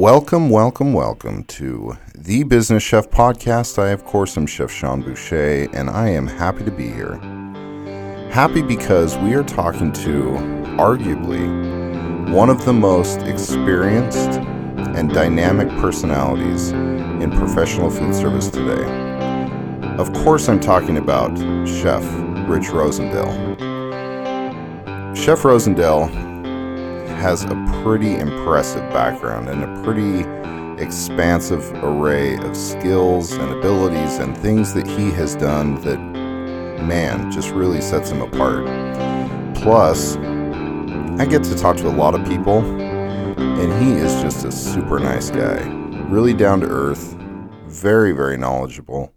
Welcome, welcome, welcome to the Business Chef Podcast. I, of course, am Chef Sean Boucher, and I am happy to be here. Happy because we are talking to arguably one of the most experienced and dynamic personalities in professional food service today. Of course, I'm talking about Chef Rich Rosendale. Chef Rosendale has a pretty impressive background and a pretty expansive array of skills and abilities and things that he has done that, man, just really sets him apart. Plus, I get to talk to a lot of people, and he is just a super nice guy. Really down to earth, very, very knowledgeable,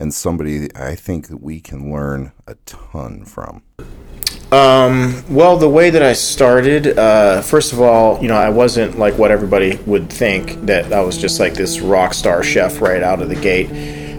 and somebody I think we can learn a ton from. Um, well, the way that I started, uh, first of all, you know, I wasn't like what everybody would think that I was just like this rock star chef right out of the gate.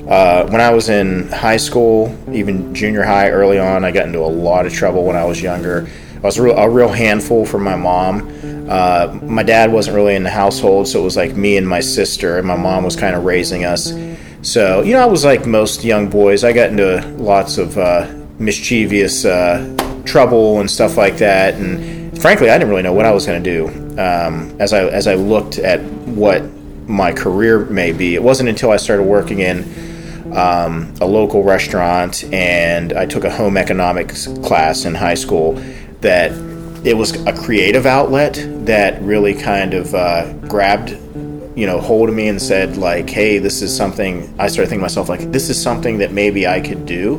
Uh, when I was in high school, even junior high, early on, I got into a lot of trouble when I was younger. I was a real, a real handful for my mom. Uh, my dad wasn't really in the household, so it was like me and my sister, and my mom was kind of raising us. So, you know, I was like most young boys. I got into lots of uh, mischievous uh, trouble and stuff like that. And frankly, I didn't really know what I was going to do um, as I as I looked at what my career may be. It wasn't until I started working in um, a local restaurant and I took a home economics class in high school that it was a creative outlet that really kind of uh, grabbed you know hold of me and said like hey this is something i started thinking myself like this is something that maybe i could do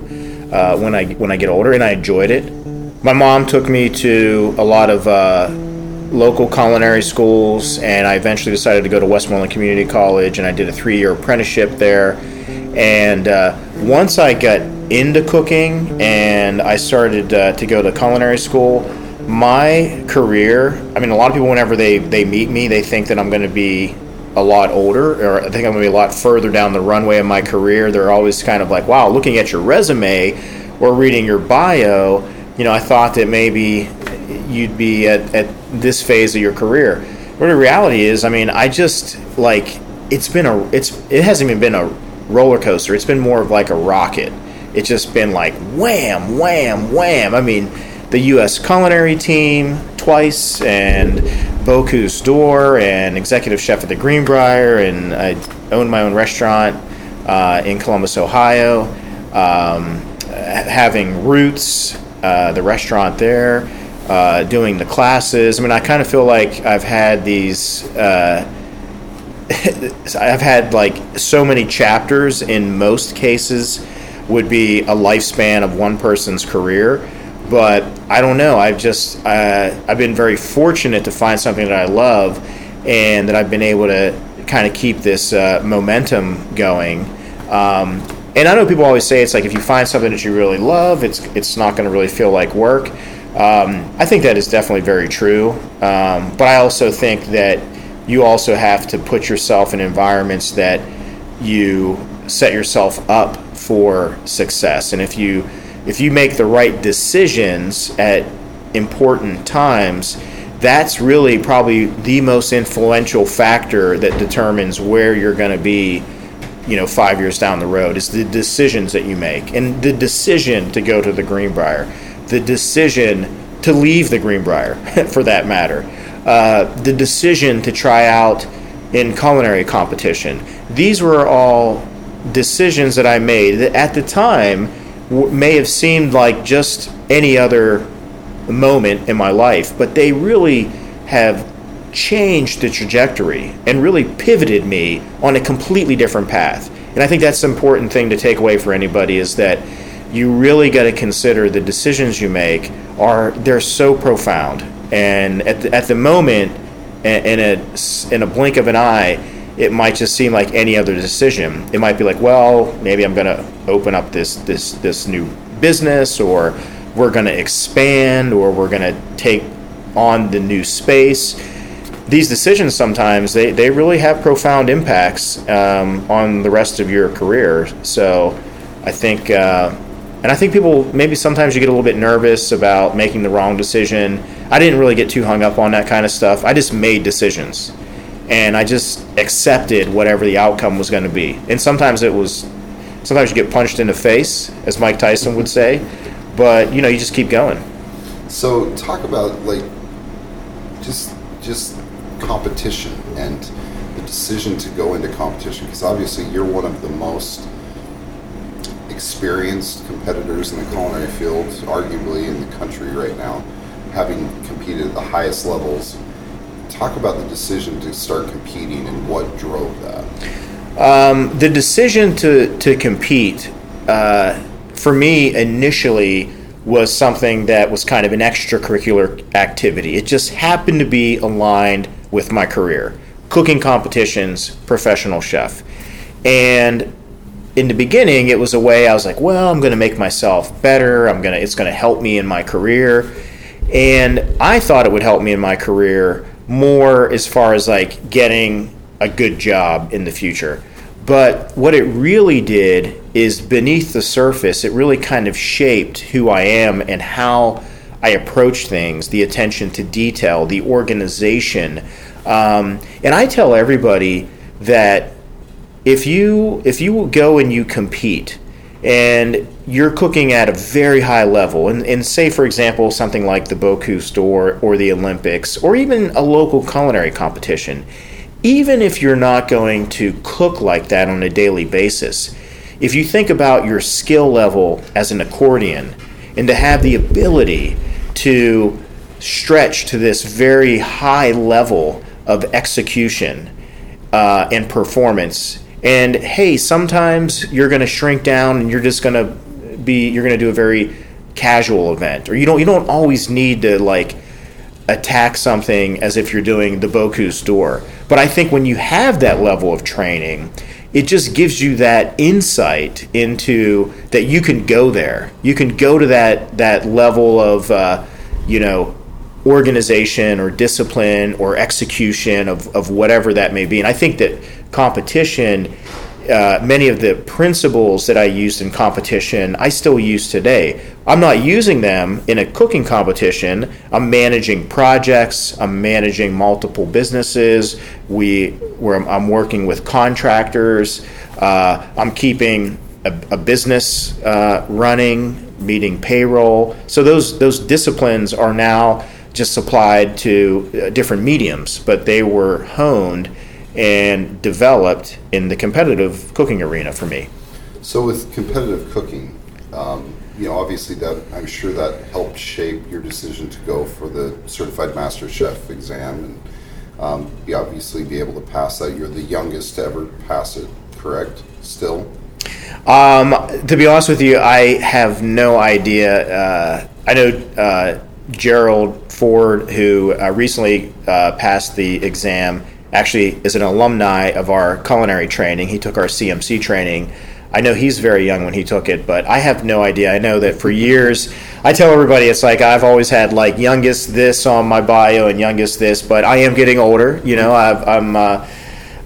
uh, when i when i get older and i enjoyed it my mom took me to a lot of uh, local culinary schools, and I eventually decided to go to Westmoreland Community College, and I did a three-year apprenticeship there. And uh, once I got into cooking and I started uh, to go to culinary school, my career, I mean, a lot of people, whenever they, they meet me, they think that I'm going to be a lot older, or I think I'm going to be a lot further down the runway of my career. They're always kind of like, wow, looking at your resume or reading your bio, you know, I thought that maybe you'd be at, at this phase of your career. But the reality is, I mean, I just like it's been a it's it hasn't even been a roller coaster. It's been more of like a rocket. It's just been like wham, wham, wham. I mean, the U.S. culinary team twice, and Bocuse d'Or, and executive chef at the Greenbrier, and I own my own restaurant uh, in Columbus, Ohio. Um, having roots uh, the restaurant there, uh, doing the classes. I mean, I kind of feel like I've had these. Uh, I've had like so many chapters. In most cases, would be a lifespan of one person's career. But I don't know. I've just uh, I've been very fortunate to find something that I love, and that I've been able to kind of keep this uh, momentum going. Um, and I know people always say it's like if you find something that you really love, it's it's not going to really feel like work. Um, I think that is definitely very true. Um, but I also think that you also have to put yourself in environments that you set yourself up for success. And if you if you make the right decisions at important times, that's really probably the most influential factor that determines where you're going to be you know five years down the road is the decisions that you make. And the decision to go to the greenbrier the decision to leave the greenbrier for that matter uh, the decision to try out in culinary competition these were all decisions that i made that at the time w- may have seemed like just any other moment in my life but they really have changed the trajectory and really pivoted me on a completely different path. And I think that's the important thing to take away for anybody is that you really got to consider the decisions you make are they're so profound. And at the, at the moment, in a in a blink of an eye, it might just seem like any other decision. It might be like, well, maybe I'm going to open up this this this new business, or we're going to expand, or we're going to take on the new space. These decisions sometimes they, they really have profound impacts um, on the rest of your career. So I think, uh, and I think people maybe sometimes you get a little bit nervous about making the wrong decision. I didn't really get too hung up on that kind of stuff. I just made decisions and I just accepted whatever the outcome was going to be. And sometimes it was, sometimes you get punched in the face, as Mike Tyson would say, but you know you just keep going. So talk about like just just competition and the decision to go into competition because obviously you're one of the most experienced competitors in the culinary field, arguably in the country right now, having competed at the highest levels talk about the decision to start competing and what drove that. Um, the decision to to compete uh, for me initially was something that was kind of an extracurricular activity. It just happened to be aligned with my career, cooking competitions, professional chef, and in the beginning it was a way I was like, well, I'm going to make myself better. I'm gonna it's going to help me in my career, and I thought it would help me in my career more as far as like getting a good job in the future. But what it really did is beneath the surface, it really kind of shaped who I am and how I approach things, the attention to detail, the organization. Um, and I tell everybody that if you if you go and you compete and you're cooking at a very high level, and, and say, for example, something like the Bocuse d'Or or the Olympics, or even a local culinary competition, even if you're not going to cook like that on a daily basis, if you think about your skill level as an accordion and to have the ability to stretch to this very high level of execution uh, and performance and hey, sometimes you're going to shrink down and you're just going to be you're going to do a very casual event or you don't you don't always need to like attack something as if you're doing the Bocuse d'Or. But I think when you have that level of training, it just gives you that insight into that you can go there. You can go to that that level of uh, you know organization or discipline or execution of, of whatever that may be. And I think that competition, uh, many of the principles that I used in competition, I still use today. I'm not using them in a cooking competition. I'm managing projects. I'm managing multiple businesses. We, I'm, I'm working with contractors. Uh, I'm keeping a, a business uh, running, meeting payroll. So those those disciplines are now just applied to uh, different mediums, but they were honed and developed in the competitive cooking arena for me. So with competitive cooking, um, you know, obviously that I'm sure that helped shape your decision to go for the certified master chef exam and um, you obviously be able to pass that. You're the youngest to ever pass it, correct? Still. Um, to be honest with you, I have no idea. Uh, I know uh, Gerald Ford, who uh, recently uh, passed the exam, actually is an alumni of our culinary training. He took our CMC training. I know he's very young when he took it, but I have no idea. I know that for years, I tell everybody it's like I've always had like youngest this on my bio and youngest this, but I am getting older. You know, i am uh,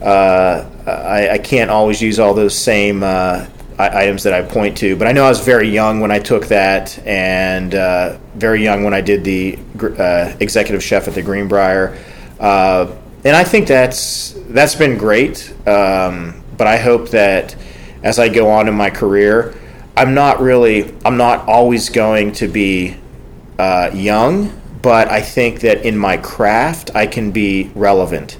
uh, I, I, can't always use all those same uh, items that I point to. But I know I was very young when I took that, and uh, very young when I did the uh, executive chef at the Greenbrier. And I think that's that's been great. Um, but I hope that as I go on in my career, I'm not really I'm not always going to be uh, young, but I think that in my craft I can be relevant.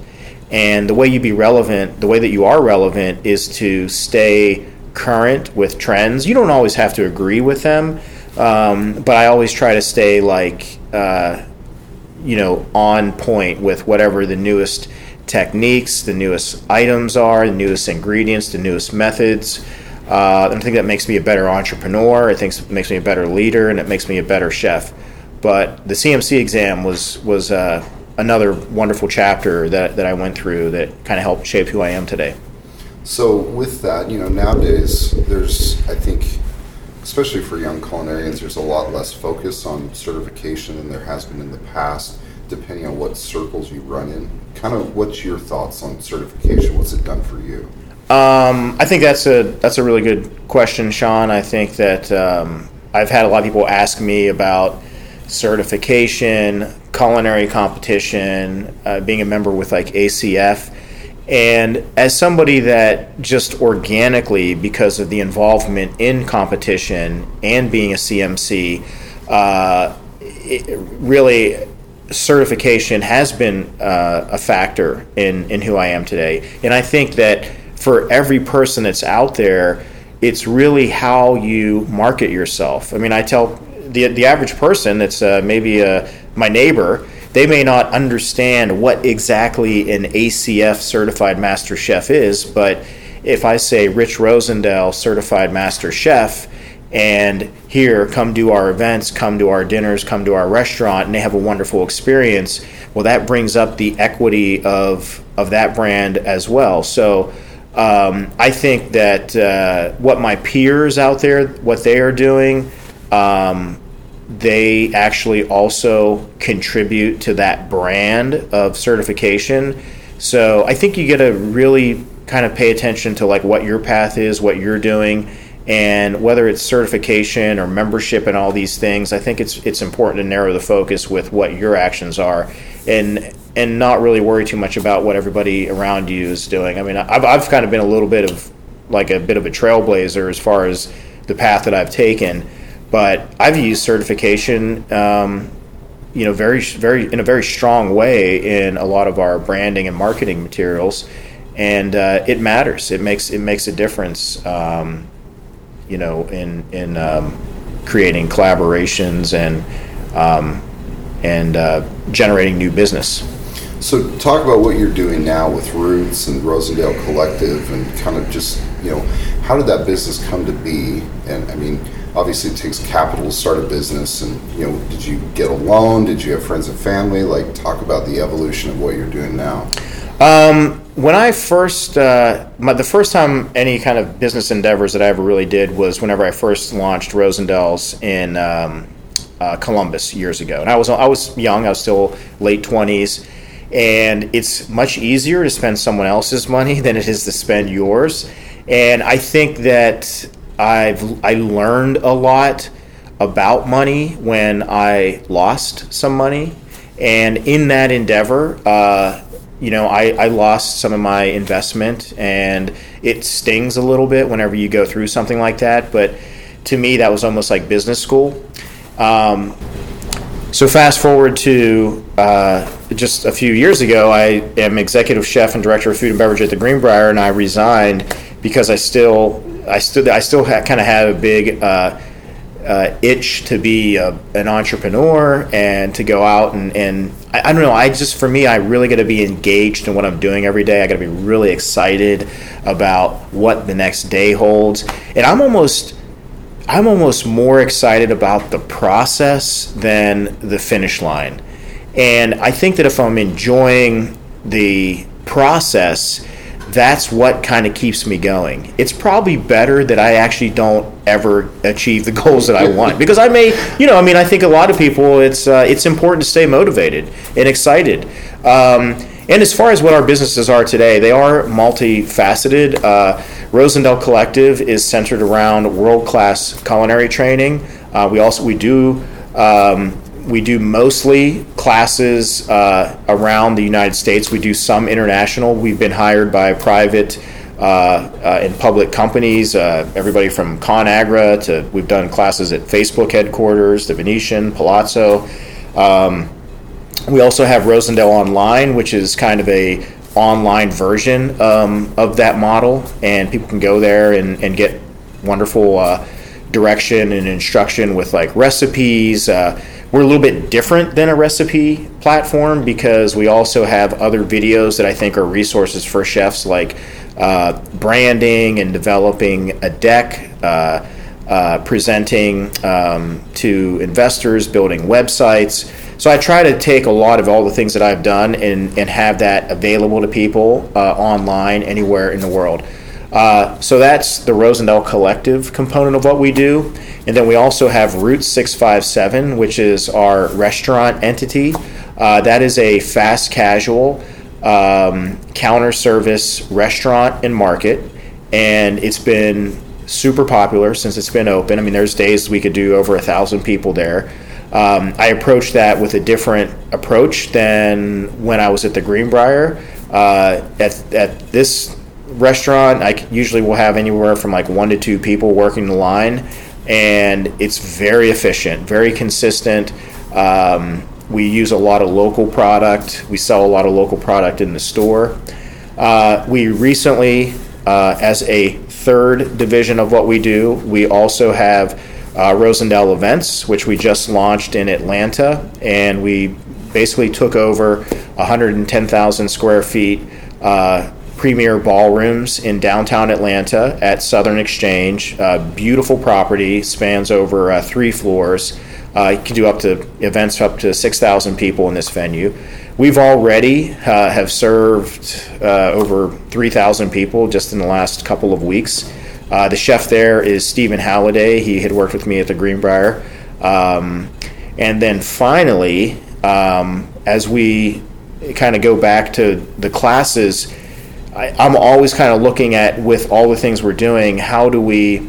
And the way you be relevant, the way that you are relevant, is to stay current with trends. You don't always have to agree with them, um, but I always try to stay like uh, you know on point with whatever the newest techniques, the newest items are, the newest ingredients, the newest methods. Uh, I think that makes me a better entrepreneur. I think it makes me a better leader, and it makes me a better chef. But the CMC exam was was uh, another wonderful chapter that, that I went through that kind of helped shape who I am today. So with that, you know, nowadays there's, I think, especially for young culinarians, there's a lot less focus on certification than there has been in the past, depending on what circles you run in. Kind of, what's your thoughts on certification? What's it done for you? Um, I think that's a that's a really good question, Sean. I think that um, I've had a lot of people ask me about certification, culinary competition, uh, being a member with like ACF. And as somebody that just organically, because of the involvement in competition and being a CMC, uh, really certification has been uh, a factor in, in who I am today. And I think that for every person that's out there, it's really how you market yourself. I mean, I tell the, the average person that's uh, maybe uh, my neighbor, they may not understand what exactly an ACF certified master chef is, but if I say Rich Rosendale certified master chef, and here come do our events, come to our dinners, come to our restaurant, and they have a wonderful experience, well, that brings up the equity of of that brand as well. So. Um, I think that uh, what my peers out there, what they are doing, um, they actually also contribute to that brand of certification. So I think you get to really kind of pay attention to like what your path is, what you're doing, and whether it's certification or membership and all these things. I think it's it's important to narrow the focus with what your actions are, and and not really worry too much about what everybody around you is doing. I mean, I've I've kind of been a little bit of like a bit of a trailblazer as far as the path that I've taken but I've used certification, um, you know, very, very in a very strong way in a lot of our branding and marketing materials, and uh, it matters. It makes it makes a difference, um, you know, in in um, creating collaborations and um, and uh, generating new business. So, talk about what you're doing now with Roots and Rosendale Collective, and kind of just you know, how did that business come to be? And I mean obviously it takes capital to start a business and you know did you get a loan? Did you have friends and family? Like talk about the evolution of what you're doing now. Um, when i first uh, my, the first time any kind of business endeavors that i ever really did was whenever i first launched rosendale's in um, uh, columbus years ago. And i was i was young i was still late 20s and it's much easier to spend someone else's money than it is to spend yours. And i think that I've I learned a lot about money when I lost some money, and in that endeavor, uh, you know, I, I lost some of my investment, and it stings a little bit whenever you go through something like that. But to me, that was almost like business school. Um, so fast forward to uh, just a few years ago, I am executive chef and director of food and beverage at the Greenbrier, and I resigned because I still I still I still kind of have a big uh, uh, itch to be a, an entrepreneur and to go out and, and I, I, don't know. I just for me, I really got to be engaged in what I'm doing every day. I got to be really excited about what the next day holds, and I'm almost. I'm almost more excited about the process than the finish line. And I think that if I'm enjoying the process, that's what kind of keeps me going. It's probably better that I actually don't ever achieve the goals that I want because I may, you know, I mean, I think a lot of people it's uh, it's important to stay motivated and excited. Um, and as far as what our businesses are today, they are multifaceted. Uh, Rosendale Collective is centered around world class culinary training. Uh, we also we do. Um, we do mostly classes uh, around the United States. We do some international. We've been hired by private uh, uh, and public companies, uh, everybody from ConAgra to we've done classes at Facebook headquarters, the Venetian, Palazzo. Um, we also have Rosendale Online, which is kind of a online version um, of that model, and people can go there and, and get wonderful uh, direction and instruction with like recipes. Uh, we're a little bit different than a recipe platform because we also have other videos that I think are resources for chefs, like uh, branding and developing a deck, uh, uh, presenting um, to investors, building websites. So I try to take a lot of all the things that I've done and, and have that available to people uh, online anywhere in the world. Uh, so that's the Rosendale Collective component of what we do. And then we also have Roots 657, which is our restaurant entity. Uh, that is a fast casual um, counter service restaurant and market. And it's been super popular since it's been open. I mean, there's days we could do over a thousand people there. Um, I approached that with a different approach than when I was at the Greenbrier. Uh, at, at this restaurant, I usually will have anywhere from like one to two people working the line, and it's very efficient, very consistent. Um, we use a lot of local product. We sell a lot of local product in the store. Uh, we recently, uh, as a third division of what we do, we also have uh, Rosendale Events, which we just launched in Atlanta, and we basically took over 110,000 square feet uh, premier ballrooms in downtown Atlanta at Southern Exchange. Uh, beautiful property, spans over uh, three floors. Uh, you can do up to events up to 6,000 people in this venue. We've already uh, have served uh, over 3,000 people just in the last couple of weeks. Uh, the chef there is Stephen Halliday. He had worked with me at the Greenbrier. Um, and then finally, um, as we kind of go back to the classes, I, I'm always kind of looking at with all the things we're doing, how do we,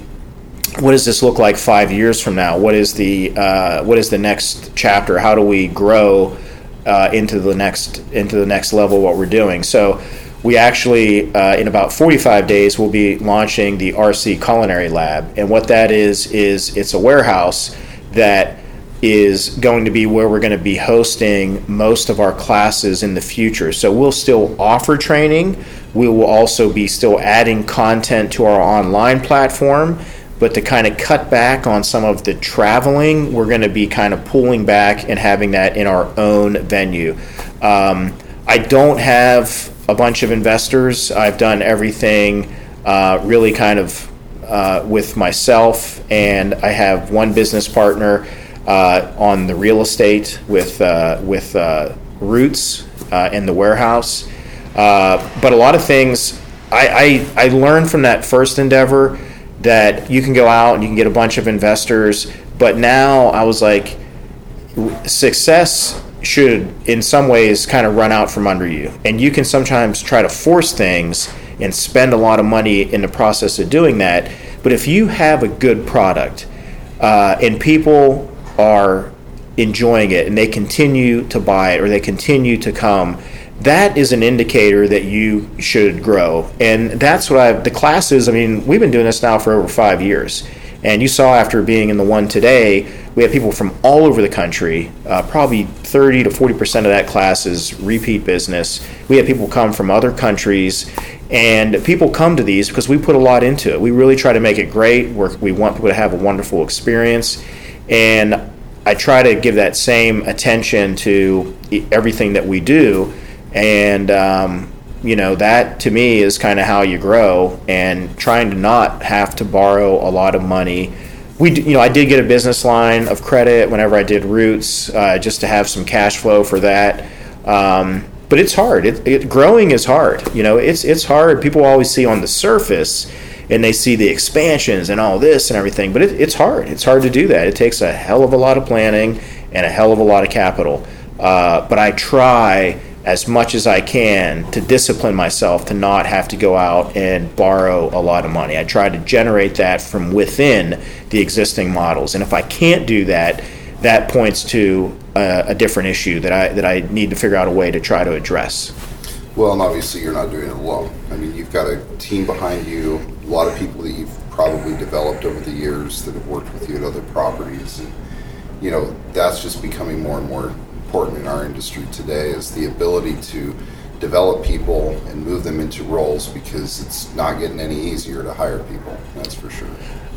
what does this look like five years from now? What is the uh, what is the next chapter? How do we grow uh, into the next into the next level? What we're doing so. We actually, uh, in about 45 days, we'll be launching the RC Culinary Lab. And what that is, is it's a warehouse that is going to be where we're going to be hosting most of our classes in the future. So we'll still offer training, we will also be still adding content to our online platform, but to kind of cut back on some of the traveling, we're going to be kind of pulling back and having that in our own venue. Um, I don't have a bunch of investors. I've done everything uh, really kind of uh, with myself, and I have one business partner uh, on the real estate with uh, with uh, Roots uh, in the warehouse. Uh, but a lot of things I, I, I learned from that first endeavor that you can go out and you can get a bunch of investors. But now I was like, success should in some ways kind of run out from under you. And you can sometimes try to force things and spend a lot of money in the process of doing that. But if you have a good product uh, and people are enjoying it and they continue to buy it or they continue to come, that is an indicator that you should grow. And that's what I, the classes, I mean, we've been doing this now for over five years. And you saw after being in the one today, we have people from all over the country. Uh, probably 30 to 40% of that class is repeat business. We have people come from other countries, and people come to these because we put a lot into it. We really try to make it great. We're, we want people to have a wonderful experience. And I try to give that same attention to everything that we do and um, you know that to me is kind of how you grow and trying to not have to borrow a lot of money. We you know i did get a business line of credit whenever i did roots uh, just to have some cash flow for that. Um, but it's hard. It, it, growing is hard. You know it's it's hard. People always see on the surface and they see the expansions and all this and everything but it, it's hard. It's hard to do that. It takes a hell of a lot of planning and a hell of a lot of capital. Uh, but i try as much as I can to discipline myself to not have to go out and borrow a lot of money. I try to generate that from within the existing models. And if I can't do that, that points to a, a different issue that I that I need to figure out a way to try to address. Well, and obviously you're not doing it alone. I mean, you've got a team behind you, a lot of people that you've probably developed over the years that have worked with you at other properties. And, you know, that's just becoming more and more important in our industry today is the ability to develop people and move them into roles because it's not getting any easier to hire people. That's for sure.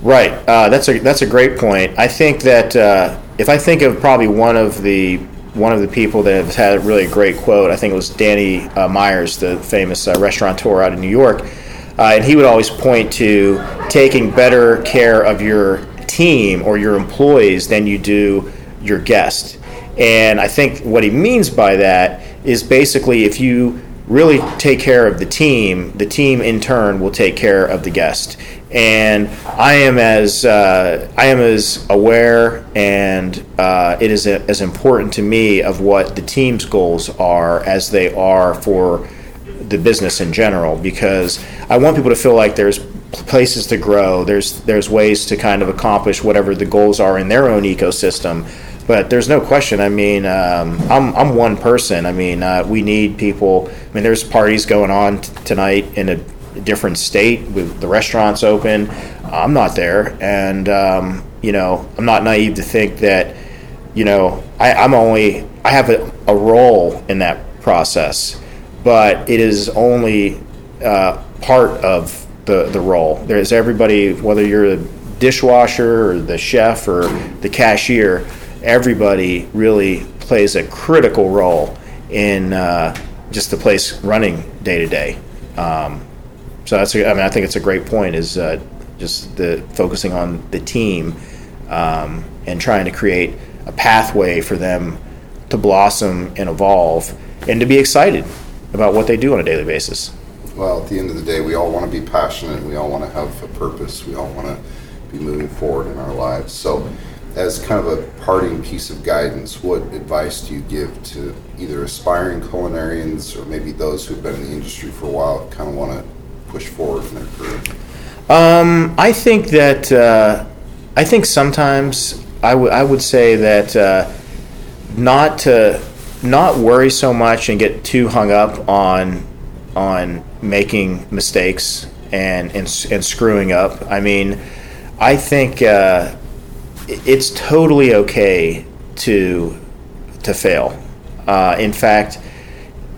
Right. Uh, that's a that's a great point. I think that uh, if I think of probably one of the one of the people that has had a really great quote, I think it was Danny uh, Myers, the famous uh, restaurateur out of New York, uh, and he would always point to taking better care of your team or your employees than you do your guest And I think what he means by that is basically if you really take care of the team, the team in turn will take care of the guest. And I am as uh, I am as aware, and uh, it is a, as important to me of what the team's goals are as they are for the business in general. Because I want people to feel like there's places to grow. There's there's ways to kind of accomplish whatever the goals are in their own ecosystem but there's no question. I mean, um, I'm I'm one person. I mean, uh, we need people. I mean, there's parties going on t- tonight in a different state with the restaurants open. I'm not there, and um, you know, I'm not naive to think that, you know, I, I'm only I have a, a role in that process, but it is only uh, part of the the role. There's everybody, whether you're the dishwasher or the chef or the cashier everybody really plays a critical role in uh, just the place running day to day. So that's a, I mean I think it's a great point is uh, just the focusing on the team um, and trying to create a pathway for them to blossom and evolve and to be excited about what they do on a daily basis. Well, at the end of the day, we all want to be passionate. We all want to have a purpose. We all want to be moving forward in our lives. So as kind of a parting piece of guidance, what advice do you give to either aspiring culinarians or maybe those who've been in the industry for a while, kind of want to push forward in their career? Um, I think that uh, I think sometimes I, w- I would say that uh, not to not worry so much and get too hung up on on making mistakes and and, and screwing up. I mean, I think. Uh, it's totally okay to to fail. Uh, in fact,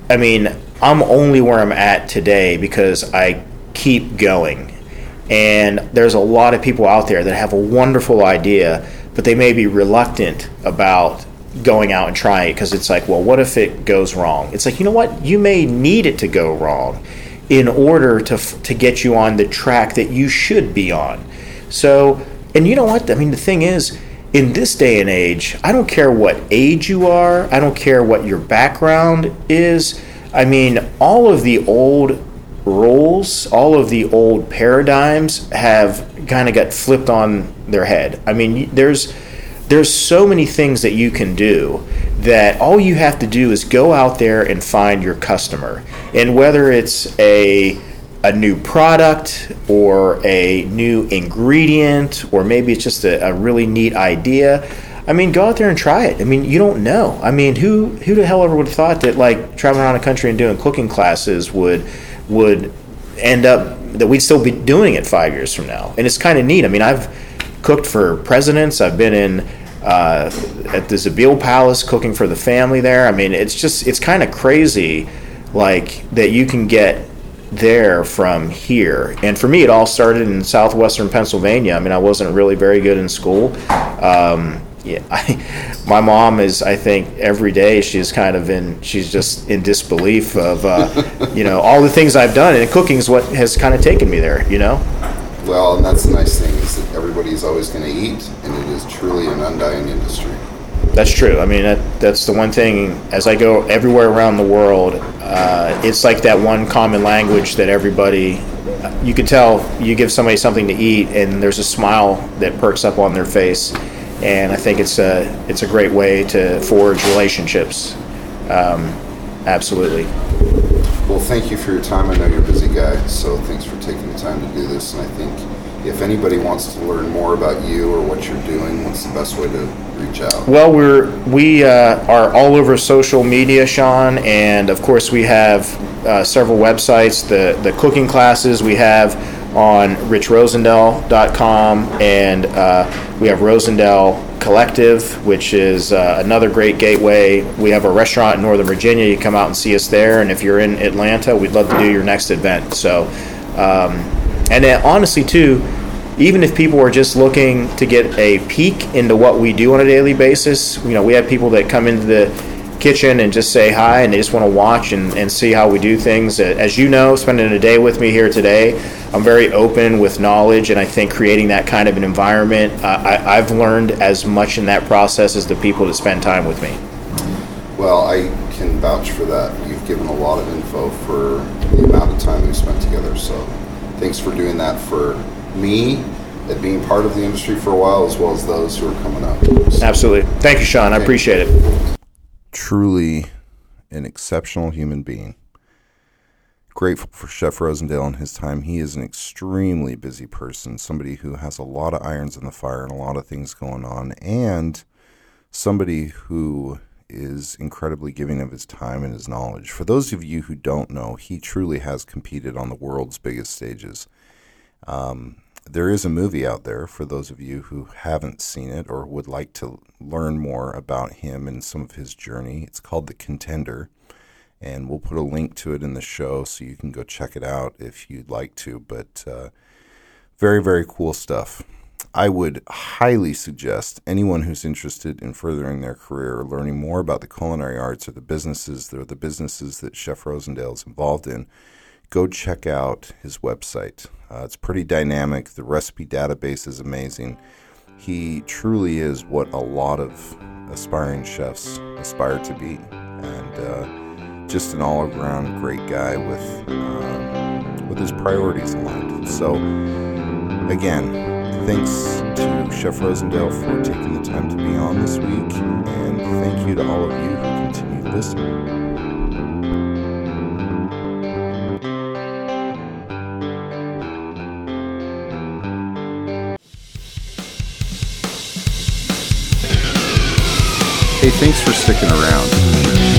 I mean, I'm only where I'm at today because I keep going. And there's a lot of people out there that have a wonderful idea, but they may be reluctant about going out and trying it because it's like, well, what if it goes wrong? It's like, you know what? You may need it to go wrong in order to to get you on the track that you should be on. So and you know what? I mean, the thing is, in this day and age, I don't care what age you are, I don't care what your background is. I mean, all of the old rules, all of the old paradigms have kind of got flipped on their head. I mean, there's there's so many things that you can do that all you have to do is go out there and find your customer. And whether it's a a new product or a new ingredient, or maybe it's just a, a, really neat idea. I mean, go out there and try it. I mean, you don't know. I mean, who who the hell ever would have thought that like traveling around the country and doing cooking classes would would end up that we'd still be doing it five years from now? And it's kind of neat. I mean, I've cooked for presidents. I've been in uh, at the Zabeel Palace cooking for the family there. I mean, it's just it's kind of crazy, like that you can get there from here. And for me, it all started in southwestern Pennsylvania. I mean, I wasn't really very good in school. Um, yeah, I, my mom is. I think every day she's kind of in. She's just in disbelief of, uh, you know, all the things I've done, and cooking is what has kind of taken me there. You know. Well, and that's the nice thing is that everybody's always going to eat, and it is truly an undying industry. That's true. I mean, that, that's the one thing. As I go everywhere around the world, uh, it's like that one common language that everybody. You can tell you give somebody something to eat, and there's a smile that perks up on their face, and I think it's a it's a great way to forge relationships. Um, absolutely. Well, thank you for your time. I know you're a busy guy, so thanks for taking the time to do this. And I think if anybody wants to learn more about you or what you're doing, what's the best way to reach out? Well, we're we uh, are all over social media, Sean, and of course we have uh, several websites. The the cooking classes we have on richrosendale.com, and uh, we have Rosendale Collective, which is uh, another great gateway. We have a restaurant in Northern Virginia. You come out and see us there, and if you're in Atlanta, we'd love to do your next event. So. Um, and then, honestly, too, even if people are just looking to get a peek into what we do on a daily basis, you know, we have people that come into the kitchen and just say hi and they just want to watch and, and see how we do things. As you know, spending a day with me here today, I'm very open with knowledge, and I think creating that kind of an environment, uh, I, I've learned as much in that process as the people that spend time with me. Well, I can vouch for that. You've given a lot of info for the amount of time we've spent together. So thanks for doing that for me and being part of the industry for a while, as well as those who are coming up. So, Absolutely. Thank you, Sean. I appreciate it. Truly an exceptional human being. Grateful for Chef Rosendale and his time. He is an extremely busy person, somebody who has a lot of irons in the fire and a lot of things going on, and somebody who is incredibly giving of his time and his knowledge. For those of you who don't know, he truly has competed on the world's biggest stages. Um, there is a movie out there for those of you who haven't seen it or would like to learn more about him and some of his journey. It's called The Contender, and we'll put a link to it in the show so you can go check it out if you'd like to. But uh, very, very cool stuff. I would highly suggest anyone who's interested in furthering their career or learning more about the culinary arts or the businesses or the businesses that Chef Rosendale is involved in, go check out his website. Uh, it's pretty dynamic. The recipe database is amazing. He truly is what a lot of aspiring chefs aspire to be, and uh, just an all-around great guy with um, with his priorities aligned. So, again, Thanks to Chef Rosendale for taking the time to be on this week, and thank you to all of you who continue to listen. Hey, thanks for sticking around.